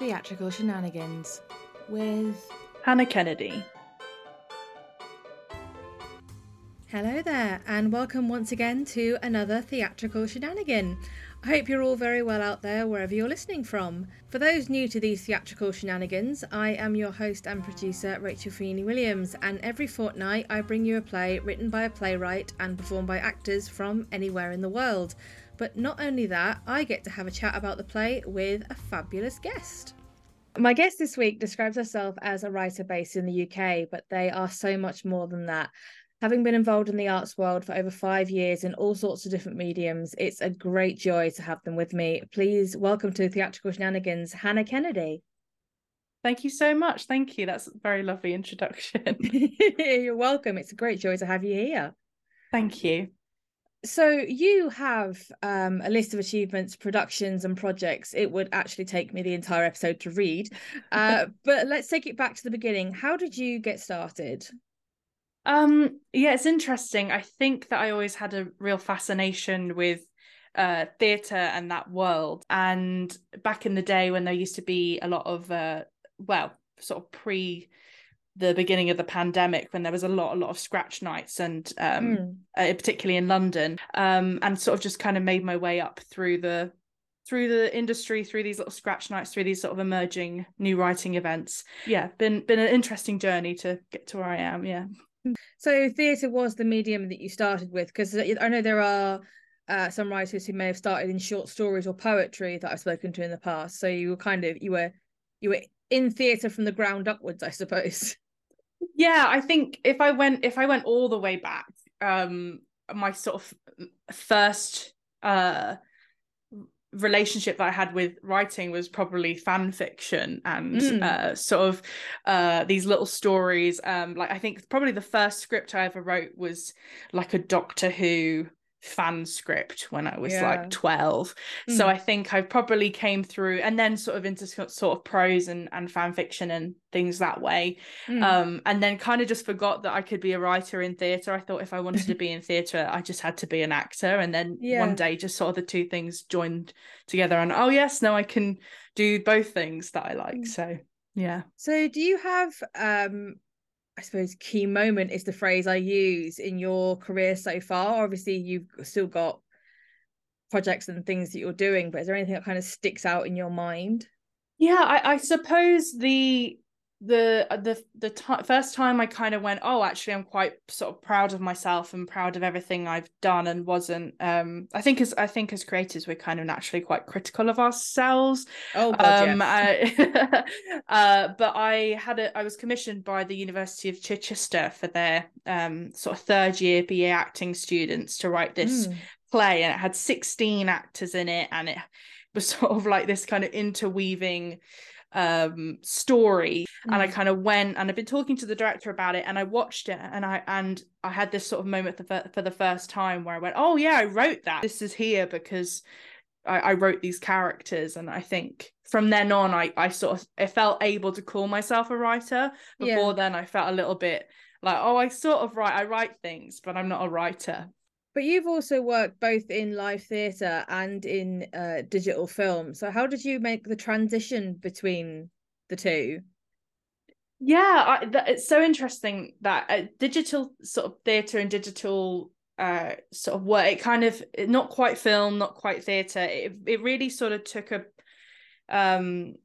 Theatrical Shenanigans with Hannah Kennedy. Hello there, and welcome once again to another Theatrical Shenanigan. I hope you're all very well out there wherever you're listening from. For those new to these theatrical shenanigans, I am your host and producer, Rachel Feeney Williams, and every fortnight I bring you a play written by a playwright and performed by actors from anywhere in the world. But not only that, I get to have a chat about the play with a fabulous guest. My guest this week describes herself as a writer based in the UK, but they are so much more than that. Having been involved in the arts world for over five years in all sorts of different mediums, it's a great joy to have them with me. Please welcome to Theatrical Shenanigans, Hannah Kennedy. Thank you so much. Thank you. That's a very lovely introduction. You're welcome. It's a great joy to have you here. Thank you. So you have um, a list of achievements, productions, and projects. It would actually take me the entire episode to read, uh, but let's take it back to the beginning. How did you get started? Um, yeah, it's interesting. I think that I always had a real fascination with uh theatre and that world. And back in the day when there used to be a lot of uh well, sort of pre the beginning of the pandemic when there was a lot a lot of scratch nights and um mm. uh, particularly in London um and sort of just kind of made my way up through the through the industry through these little scratch nights through these sort of emerging new writing events. Yeah. Been been an interesting journey to get to where I am yeah. So theatre was the medium that you started with because I know there are uh, some writers who may have started in short stories or poetry that I've spoken to in the past. So you were kind of you were you were in theatre from the ground upwards I suppose yeah i think if i went if i went all the way back um my sort of first uh relationship that I had with writing was probably fan fiction and mm. uh, sort of uh, these little stories. Um, like I think probably the first script I ever wrote was like a Doctor Who fan script when I was yeah. like 12. Mm. So I think I probably came through and then sort of into sort of prose and, and fan fiction and things that way. Mm. Um, and then kind of just forgot that I could be a writer in theatre. I thought if I wanted to be in theatre, I just had to be an actor. And then yeah. one day just sort of the two things joined together and oh yes, now I can do both things that I like. Mm. So yeah. So do you have um I suppose key moment is the phrase I use in your career so far. Obviously, you've still got projects and things that you're doing, but is there anything that kind of sticks out in your mind? Yeah, I, I suppose the the uh, the the t- first time I kind of went, oh, actually, I'm quite sort of proud of myself and proud of everything I've done and wasn't. Um, I think as I think as creators, we're kind of naturally quite critical of ourselves. Oh, God, um, yes. I, uh, but I had a I was commissioned by the University of Chichester for their um sort of third year BA acting students to write this mm. play, and it had 16 actors in it, and it was sort of like this kind of interweaving um story mm. and i mm. kind of went and i've been talking to the director about it and i watched it and i and i had this sort of moment for, for the first time where i went oh yeah i wrote that this is here because I, I wrote these characters and i think from then on i i sort of i felt able to call myself a writer before yeah. then i felt a little bit like oh i sort of write i write things but i'm not a writer but you've also worked both in live theatre and in uh, digital film. So how did you make the transition between the two? Yeah, I, it's so interesting that uh, digital sort of theatre and digital uh, sort of work, it kind of not quite film, not quite theatre. It it really sort of took a um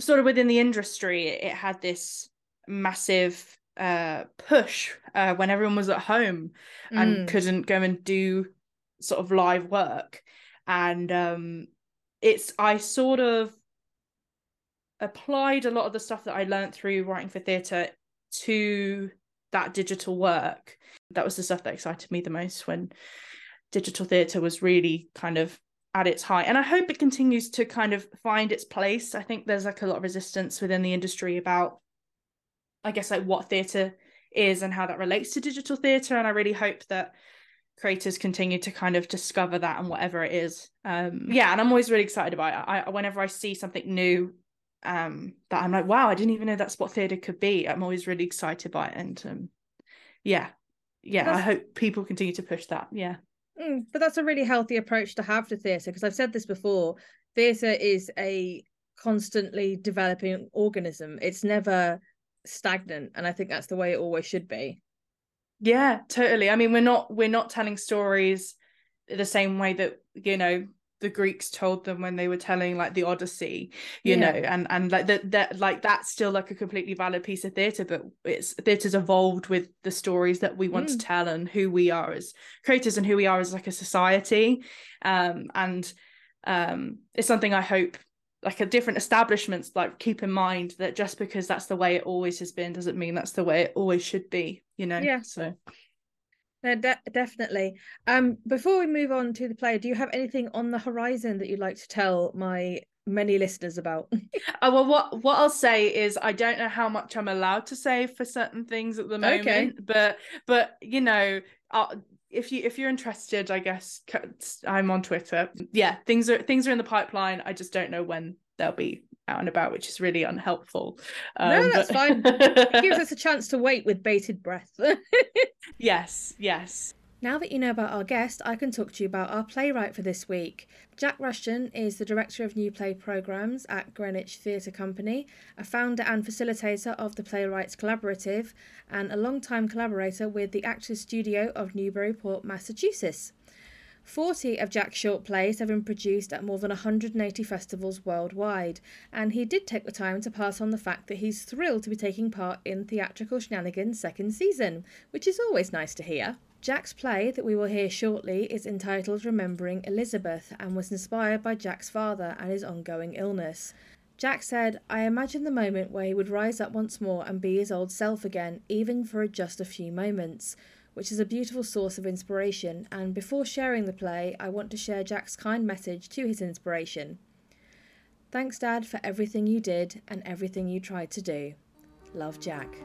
sort of within the industry. It had this massive uh push uh when everyone was at home and mm. couldn't go and do sort of live work. And um it's i sort of applied a lot of the stuff that i learned through writing for theatre to that digital work. That was the stuff that excited me the most when digital theatre was really kind of at its height and i hope it continues to kind of find its place. I think there's like a lot of resistance within the industry about I guess like what theatre is and how that relates to digital theatre. And I really hope that creators continue to kind of discover that and whatever it is. Um, yeah, and I'm always really excited about it. I whenever I see something new um, that I'm like, wow, I didn't even know that's what theatre could be. I'm always really excited by it. And um, yeah, yeah, that's... I hope people continue to push that. Yeah. Mm, but that's a really healthy approach to have to theatre because I've said this before. Theatre is a constantly developing organism. It's never stagnant, and I think that's the way it always should be. Yeah, totally. I mean, we're not we're not telling stories the same way that you know the Greeks told them when they were telling like the Odyssey, you yeah. know, and and like that that like that's still like a completely valid piece of theatre, but it's theatre's evolved with the stories that we want mm. to tell and who we are as creators and who we are as like a society. Um and um it's something I hope like a different establishments like keep in mind that just because that's the way it always has been doesn't mean that's the way it always should be, you know. Yeah. So no, de- definitely. Um, before we move on to the play, do you have anything on the horizon that you'd like to tell my many listeners about? oh well, what what I'll say is I don't know how much I'm allowed to say for certain things at the moment, okay. but but you know, I'll, if you if you're interested, I guess I'm on Twitter. Yeah, things are things are in the pipeline. I just don't know when they'll be out and about, which is really unhelpful. Um, no, that's but... fine. it gives us a chance to wait with bated breath. yes, yes. Now that you know about our guest, I can talk to you about our playwright for this week. Jack Rushton is the Director of New Play Programmes at Greenwich Theatre Company, a founder and facilitator of the Playwrights Collaborative, and a long-time collaborator with the Actors Studio of Newburyport, Massachusetts. 40 of Jack's short plays have been produced at more than 180 festivals worldwide, and he did take the time to pass on the fact that he's thrilled to be taking part in Theatrical Shenanigans' second season, which is always nice to hear. Jack's play that we will hear shortly is entitled Remembering Elizabeth and was inspired by Jack's father and his ongoing illness. Jack said, I imagine the moment where he would rise up once more and be his old self again, even for just a few moments which is a beautiful source of inspiration. And before sharing the play, I want to share Jack's kind message to his inspiration. Thanks, Dad, for everything you did and everything you tried to do. Love, Jack.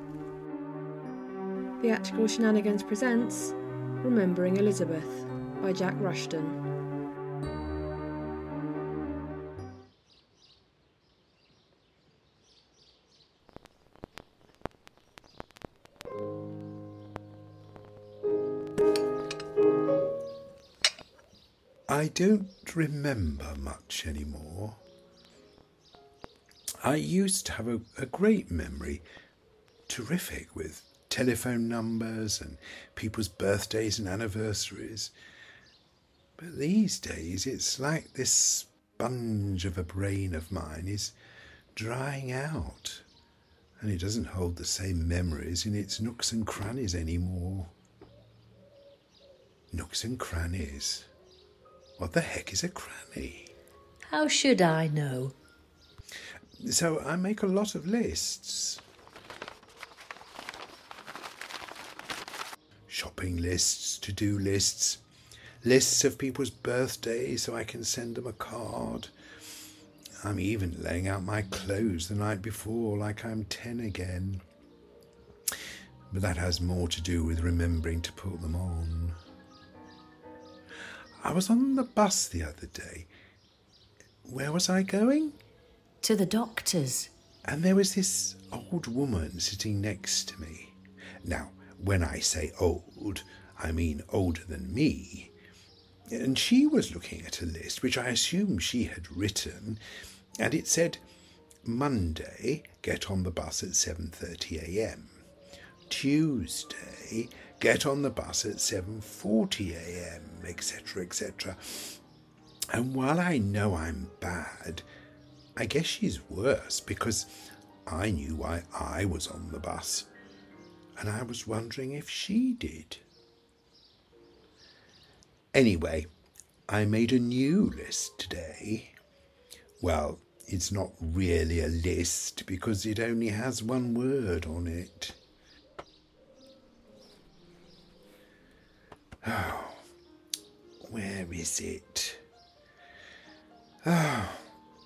Theatrical Shenanigans presents Remembering Elizabeth by Jack Rushton. I don't remember much anymore. I used to have a, a great memory, terrific, with telephone numbers and people's birthdays and anniversaries. But these days it's like this sponge of a brain of mine is drying out, and it doesn't hold the same memories in its nooks and crannies anymore. Nooks and crannies. What the heck is a cranny? How should I know? So I make a lot of lists. Shopping lists, to do lists, lists of people's birthdays so I can send them a card. I'm even laying out my clothes the night before like I'm 10 again. But that has more to do with remembering to put them on. I was on the bus the other day. Where was I going? To the doctor's. And there was this old woman sitting next to me. Now, when I say old, I mean older than me. And she was looking at a list which I assume she had written, and it said, Monday, get on the bus at 7:30 a.m. Tuesday, get on the bus at 7:40 a.m., etc., etc. And while I know I'm bad, I guess she's worse because I knew why I was on the bus, and I was wondering if she did. Anyway, I made a new list today. Well, it's not really a list because it only has one word on it. Oh, where is it? Oh,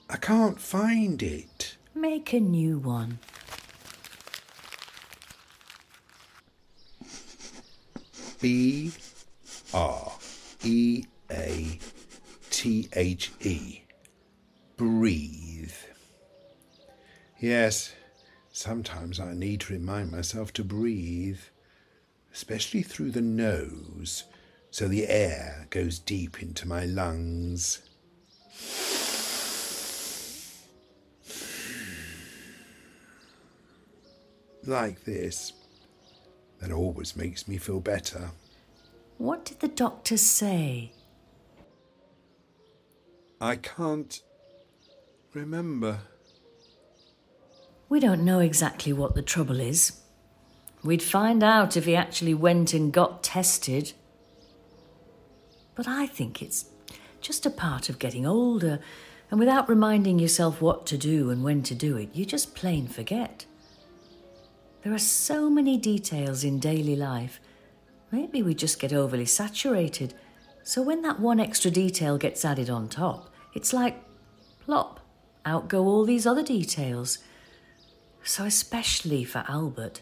I can't find it. Make a new one. B R E A T H E. Breathe. Yes, sometimes I need to remind myself to breathe, especially through the nose, so the air goes deep into my lungs. Like this. That always makes me feel better. What did the doctors say? I can't remember. We don't know exactly what the trouble is. We'd find out if he actually went and got tested. But I think it's just a part of getting older, and without reminding yourself what to do and when to do it, you just plain forget. There are so many details in daily life. Maybe we just get overly saturated. So when that one extra detail gets added on top, it's like plop, out go all these other details. So, especially for Albert,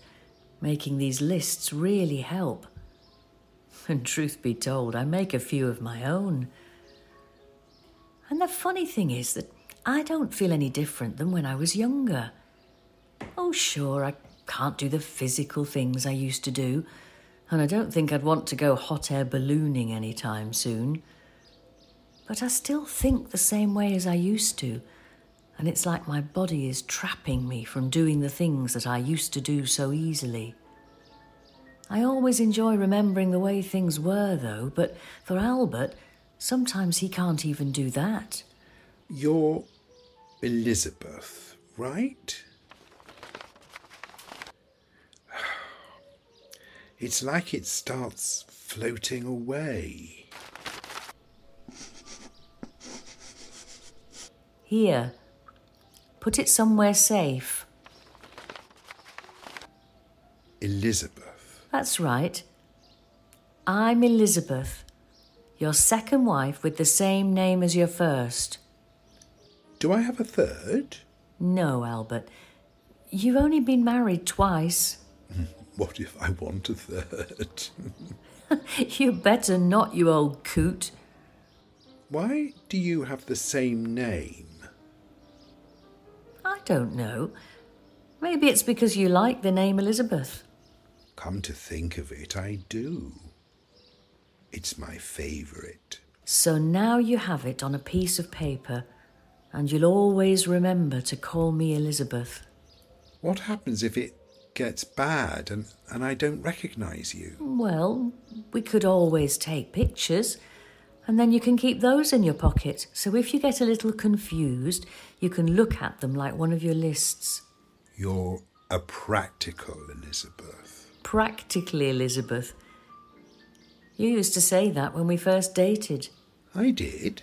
making these lists really help. And truth be told, I make a few of my own. And the funny thing is that I don't feel any different than when I was younger. Oh, sure, I can't do the physical things I used to do, and I don't think I'd want to go hot air ballooning any time soon. But I still think the same way as I used to, and it's like my body is trapping me from doing the things that I used to do so easily. I always enjoy remembering the way things were, though, but for Albert, sometimes he can't even do that. You're Elizabeth, right? It's like it starts floating away. Here, put it somewhere safe. Elizabeth. That's right. I'm Elizabeth, your second wife with the same name as your first. Do I have a third? No, Albert. You've only been married twice. Hmm. What if I want a third? you better not, you old coot. Why do you have the same name? I don't know. Maybe it's because you like the name Elizabeth. Come to think of it, I do. It's my favourite. So now you have it on a piece of paper, and you'll always remember to call me Elizabeth. What happens if it gets bad and, and I don't recognise you? Well, we could always take pictures, and then you can keep those in your pocket. So if you get a little confused, you can look at them like one of your lists. You're a practical Elizabeth. Practically, Elizabeth. You used to say that when we first dated. I did.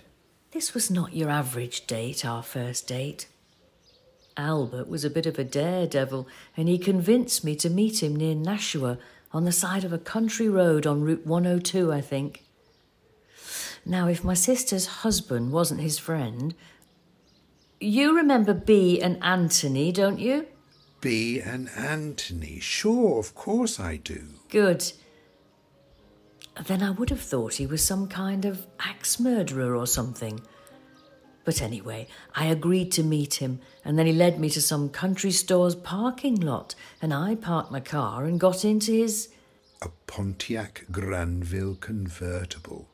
This was not your average date, our first date. Albert was a bit of a daredevil, and he convinced me to meet him near Nashua on the side of a country road on Route 102, I think. Now, if my sister's husband wasn't his friend. You remember B and Anthony, don't you? B and Anthony. Sure, of course I do. Good. Then I would have thought he was some kind of axe murderer or something. But anyway, I agreed to meet him, and then he led me to some country store's parking lot, and I parked my car and got into his. A Pontiac Grand Ville convertible.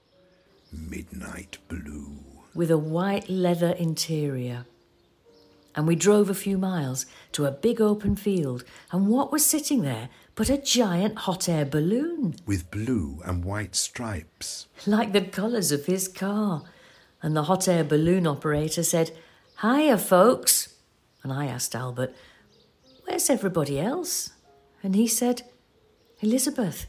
Midnight blue. with a white leather interior. And we drove a few miles to a big open field, and what was sitting there but a giant hot air balloon, With blue and white stripes. like the colours of his car. And the hot air balloon operator said, Hiya, folks. And I asked Albert, Where's everybody else? And he said, Elizabeth,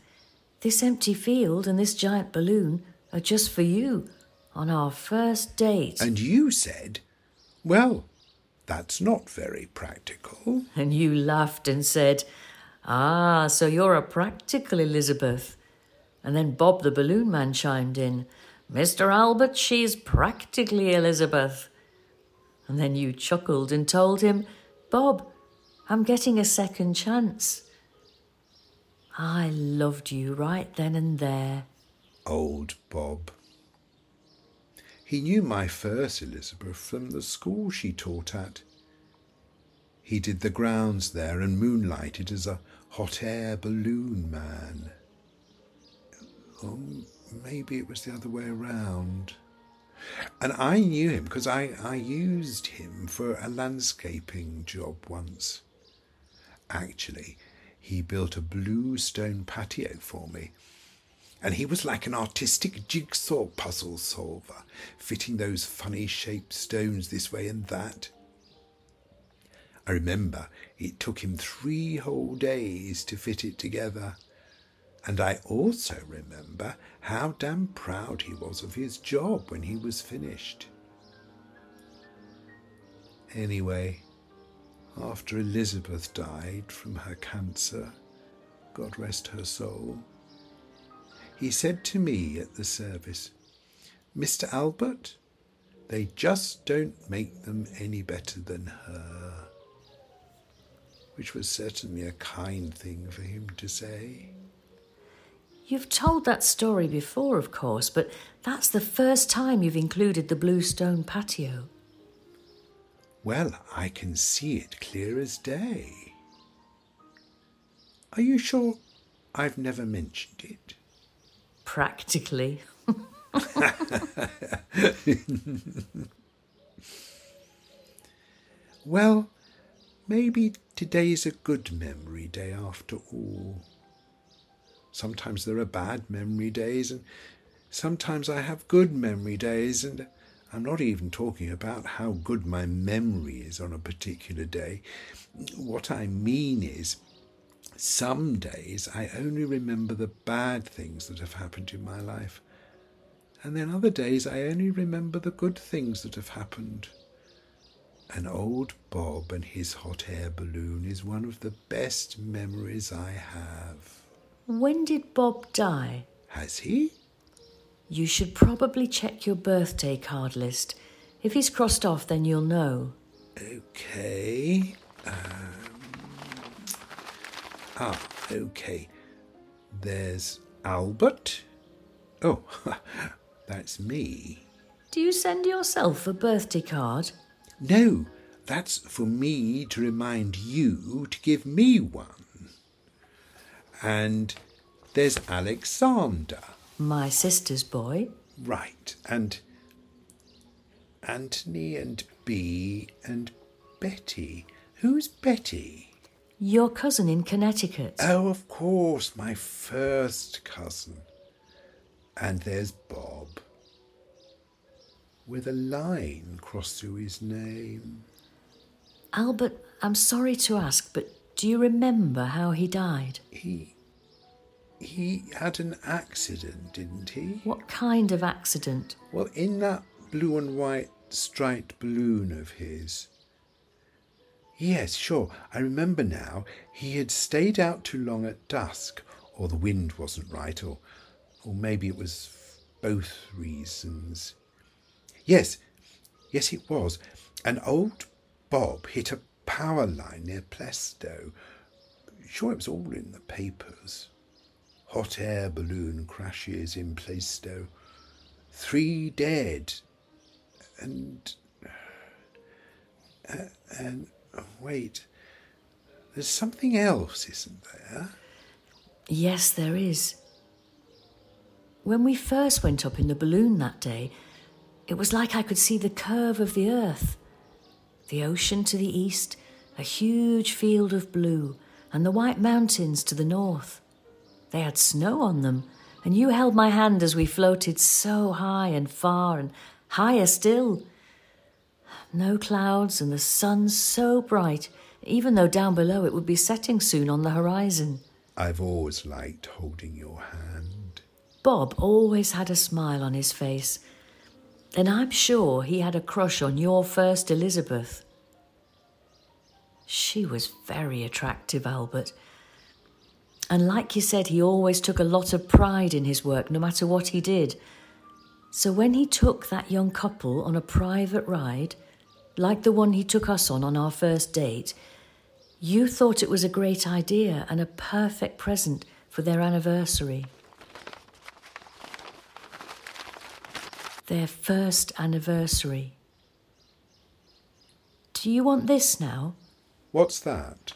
this empty field and this giant balloon are just for you on our first date. And you said, Well, that's not very practical. And you laughed and said, Ah, so you're a practical Elizabeth. And then Bob the balloon man chimed in, Mr. Albert, she's practically Elizabeth. And then you chuckled and told him, Bob, I'm getting a second chance. I loved you right then and there. Old Bob. He knew my first Elizabeth from the school she taught at. He did the grounds there and moonlighted as a hot air balloon man. Or maybe it was the other way around. And I knew him because I, I used him for a landscaping job once. Actually, he built a blue stone patio for me. And he was like an artistic jigsaw puzzle solver, fitting those funny shaped stones this way and that. I remember it took him three whole days to fit it together. And I also remember how damn proud he was of his job when he was finished. Anyway, after Elizabeth died from her cancer, God rest her soul, he said to me at the service, Mr. Albert, they just don't make them any better than her. Which was certainly a kind thing for him to say. You've told that story before, of course, but that's the first time you've included the blue stone patio. Well, I can see it clear as day. Are you sure I've never mentioned it? Practically. well, maybe today's a good memory day after all. Sometimes there are bad memory days, and sometimes I have good memory days, and I'm not even talking about how good my memory is on a particular day. What I mean is, some days I only remember the bad things that have happened in my life, and then other days I only remember the good things that have happened. And old Bob and his hot air balloon is one of the best memories I have. When did Bob die? Has he? You should probably check your birthday card list. If he's crossed off, then you'll know. Okay. Um, ah, okay. There's Albert. Oh, that's me. Do you send yourself a birthday card? No, that's for me to remind you to give me one. And there's Alexander. My sister's boy. Right, and Anthony and Bee and Betty. Who's Betty? Your cousin in Connecticut. Oh, of course, my first cousin. And there's Bob, with a line crossed through his name. Albert, I'm sorry to ask, but do you remember how he died? He he had an accident, didn't he? What kind of accident? Well, in that blue and white striped balloon of his. Yes, sure, I remember now. He had stayed out too long at dusk, or the wind wasn't right, or, or maybe it was both reasons. Yes, yes, it was. And old Bob hit a power line near Plaistow. Sure, it was all in the papers hot air balloon crashes in Plaistow. Three dead. And. Uh, and. Wait. There's something else, isn't there? Yes, there is. When we first went up in the balloon that day, it was like I could see the curve of the earth. The ocean to the east, a huge field of blue, and the white mountains to the north. They had snow on them, and you held my hand as we floated so high and far and higher still. No clouds and the sun so bright, even though down below it would be setting soon on the horizon. I've always liked holding your hand. Bob always had a smile on his face, and I'm sure he had a crush on your first Elizabeth. She was very attractive, Albert, and like you said, he always took a lot of pride in his work, no matter what he did. So when he took that young couple on a private ride, like the one he took us on on our first date, you thought it was a great idea and a perfect present for their anniversary. Their first anniversary. Do you want this now? What's that?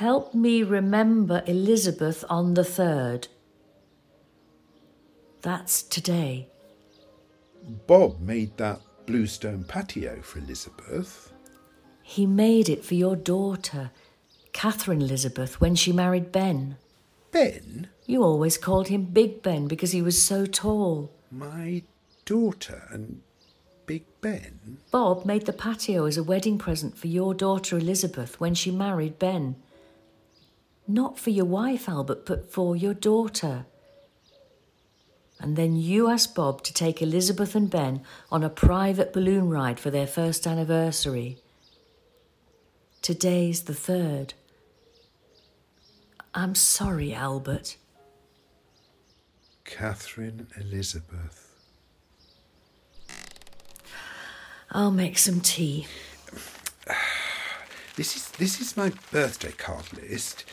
Help me remember Elizabeth on the 3rd. That's today. Bob made that bluestone patio for Elizabeth. He made it for your daughter. Catherine Elizabeth when she married Ben. Ben, You always called him Big Ben because he was so tall. my daughter, and Big Ben. Bob made the patio as a wedding present for your daughter Elizabeth when she married Ben. Not for your wife, Albert, but for your daughter. And then you asked Bob to take Elizabeth and Ben on a private balloon ride for their first anniversary. Today's the third. I'm sorry, Albert. Catherine Elizabeth. I'll make some tea. This is this is my birthday card list.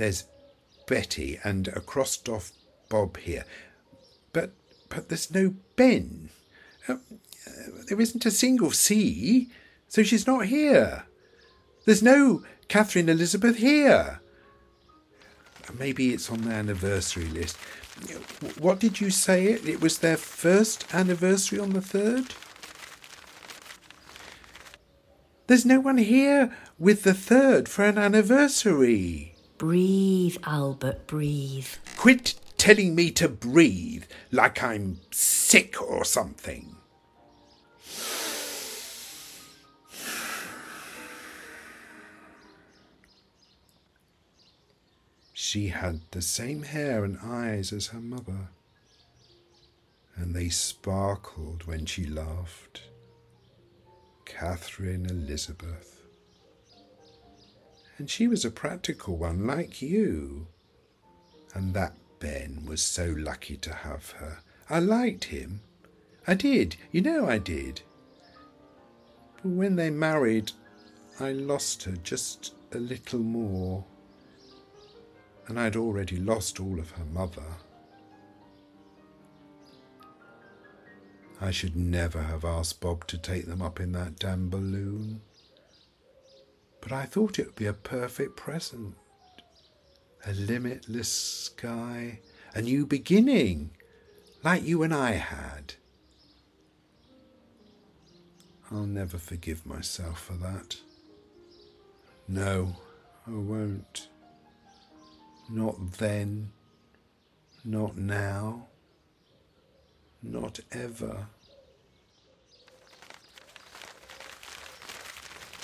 There's Betty and a crossed off Bob here, but but there's no Ben. Uh, uh, there isn't a single C, so she's not here. There's no Catherine Elizabeth here. Maybe it's on the anniversary list. What did you say? It it was their first anniversary on the third. There's no one here with the third for an anniversary. Breathe, Albert, breathe. Quit telling me to breathe like I'm sick or something. She had the same hair and eyes as her mother, and they sparkled when she laughed. Catherine Elizabeth. And she was a practical one like you. And that Ben was so lucky to have her. I liked him. I did. You know I did. But when they married, I lost her just a little more. And I'd already lost all of her mother. I should never have asked Bob to take them up in that damn balloon. But I thought it would be a perfect present. A limitless sky, a new beginning, like you and I had. I'll never forgive myself for that. No, I won't. Not then, not now. Not ever.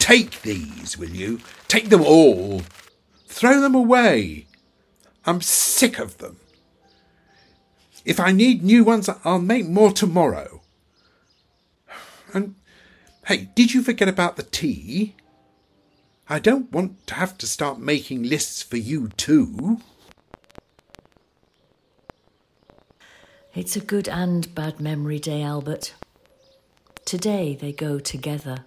Take these, will you? Take them all. Throw them away. I'm sick of them. If I need new ones, I'll make more tomorrow. And hey, did you forget about the tea? I don't want to have to start making lists for you too. It's a good and bad memory day, Albert. Today they go together.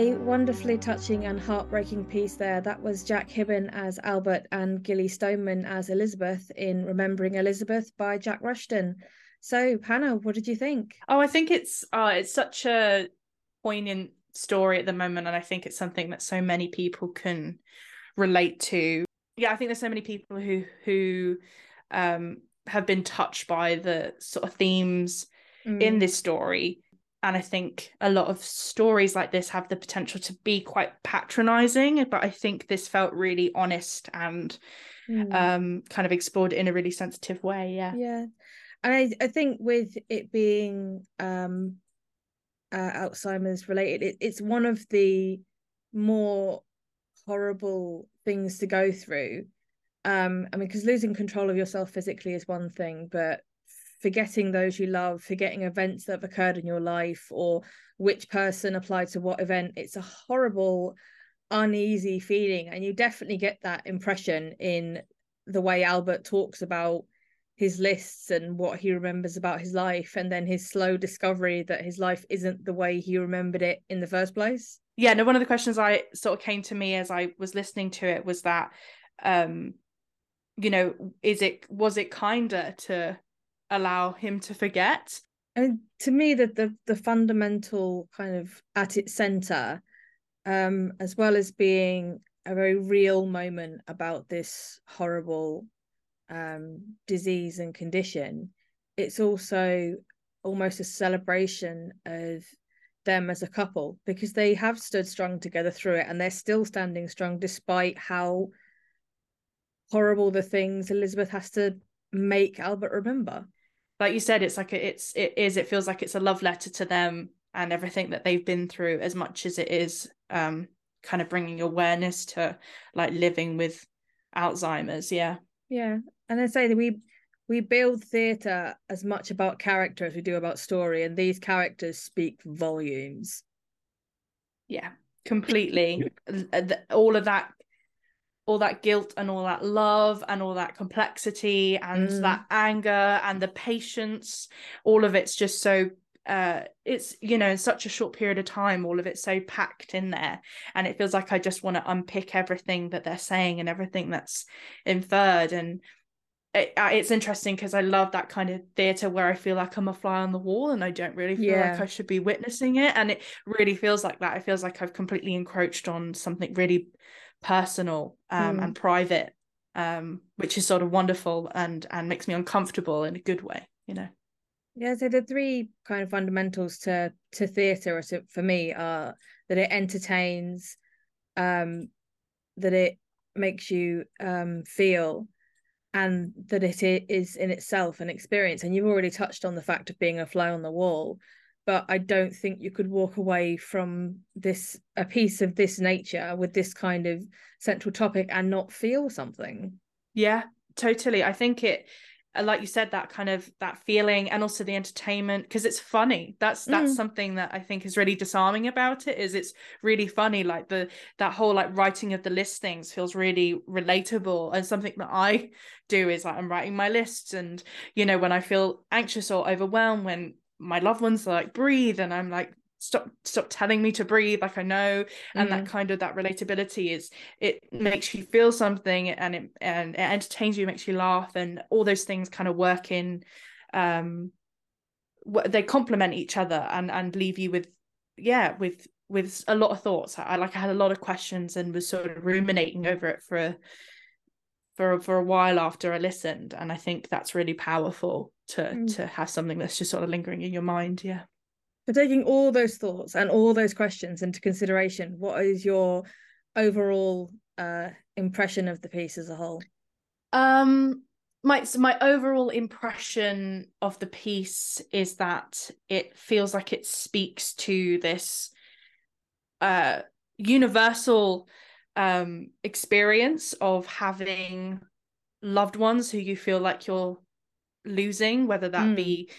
A wonderfully touching and heartbreaking piece there. That was Jack Hibbin as Albert and Gillie Stoneman as Elizabeth in Remembering Elizabeth by Jack Rushton. So, Hannah, what did you think? Oh, I think it's uh it's such a poignant story at the moment, and I think it's something that so many people can relate to. Yeah, I think there's so many people who who um have been touched by the sort of themes Mm. in this story. And I think a lot of stories like this have the potential to be quite patronizing, but I think this felt really honest and Mm. um kind of explored in a really sensitive way. Yeah. yeah and I, I think with it being um uh, alzheimer's related it, it's one of the more horrible things to go through um i mean because losing control of yourself physically is one thing but forgetting those you love forgetting events that have occurred in your life or which person applied to what event it's a horrible uneasy feeling. And you definitely get that impression in the way albert talks about his lists and what he remembers about his life and then his slow discovery that his life isn't the way he remembered it in the first place. Yeah no one of the questions i sort of came to me as i was listening to it was that um you know is it was it kinder to allow him to forget And to me that the the fundamental kind of at its center um as well as being a very real moment about this horrible um, disease and condition, it's also almost a celebration of them as a couple because they have stood strong together through it and they're still standing strong despite how horrible the things Elizabeth has to make Albert remember. Like you said, it's like a, it's it is it feels like it's a love letter to them and everything that they've been through as much as it is um kind of bringing awareness to like living with Alzheimer's. Yeah. Yeah. And I say that we we build theatre as much about character as we do about story, and these characters speak volumes. Yeah, completely. all of that, all that guilt and all that love and all that complexity and mm. that anger and the patience, all of it's just so uh it's you know in such a short period of time all of it's so packed in there and it feels like i just want to unpick everything that they're saying and everything that's inferred and it, uh, it's interesting because i love that kind of theater where i feel like i'm a fly on the wall and i don't really feel yeah. like i should be witnessing it and it really feels like that it feels like i've completely encroached on something really personal um, mm. and private um, which is sort of wonderful and and makes me uncomfortable in a good way you know yeah, so the three kind of fundamentals to to theatre for me are that it entertains, um, that it makes you um feel, and that it is in itself an experience. And you've already touched on the fact of being a fly on the wall, but I don't think you could walk away from this a piece of this nature with this kind of central topic and not feel something. Yeah, totally. I think it like you said that kind of that feeling and also the entertainment because it's funny that's that's mm. something that i think is really disarming about it is it's really funny like the that whole like writing of the listings feels really relatable and something that i do is like i'm writing my lists and you know when i feel anxious or overwhelmed when my loved ones are like breathe and i'm like stop stop telling me to breathe like i know and mm. that kind of that relatability is it makes you feel something and it and it entertains you makes you laugh and all those things kind of work in um they complement each other and and leave you with yeah with with a lot of thoughts i like i had a lot of questions and was sort of ruminating over it for a for for a while after i listened and i think that's really powerful to mm. to have something that's just sort of lingering in your mind yeah for taking all those thoughts and all those questions into consideration, what is your overall uh, impression of the piece as a whole? Um, my so my overall impression of the piece is that it feels like it speaks to this uh, universal um, experience of having loved ones who you feel like you're losing, whether that mm. be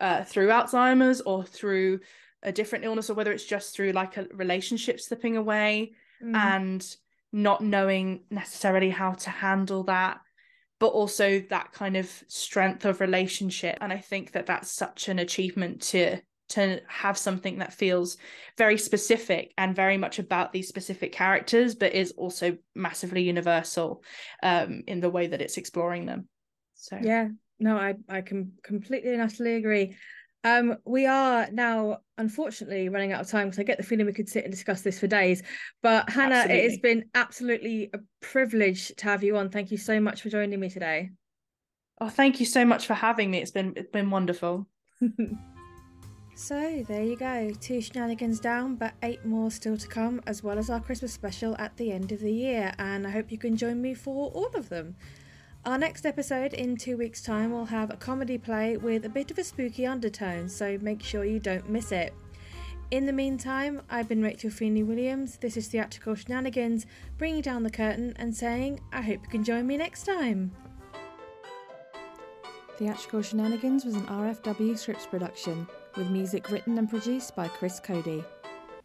uh, through Alzheimer's or through a different illness, or whether it's just through like a relationship slipping away mm. and not knowing necessarily how to handle that but also that kind of strength of relationship and i think that that's such an achievement to to have something that feels very specific and very much about these specific characters but is also massively universal um in the way that it's exploring them so yeah no, I I can completely and utterly agree. Um, we are now unfortunately running out of time because I get the feeling we could sit and discuss this for days. But Hannah, absolutely. it has been absolutely a privilege to have you on. Thank you so much for joining me today. Oh, thank you so much for having me. It's been it's been wonderful. so there you go, two shenanigans down, but eight more still to come, as well as our Christmas special at the end of the year. And I hope you can join me for all of them. Our next episode in two weeks' time will have a comedy play with a bit of a spooky undertone, so make sure you don't miss it. In the meantime, I've been Rachel Feeney Williams. This is Theatrical Shenanigans, bringing down the curtain and saying, I hope you can join me next time. Theatrical Shenanigans was an RFW Scripts production, with music written and produced by Chris Cody.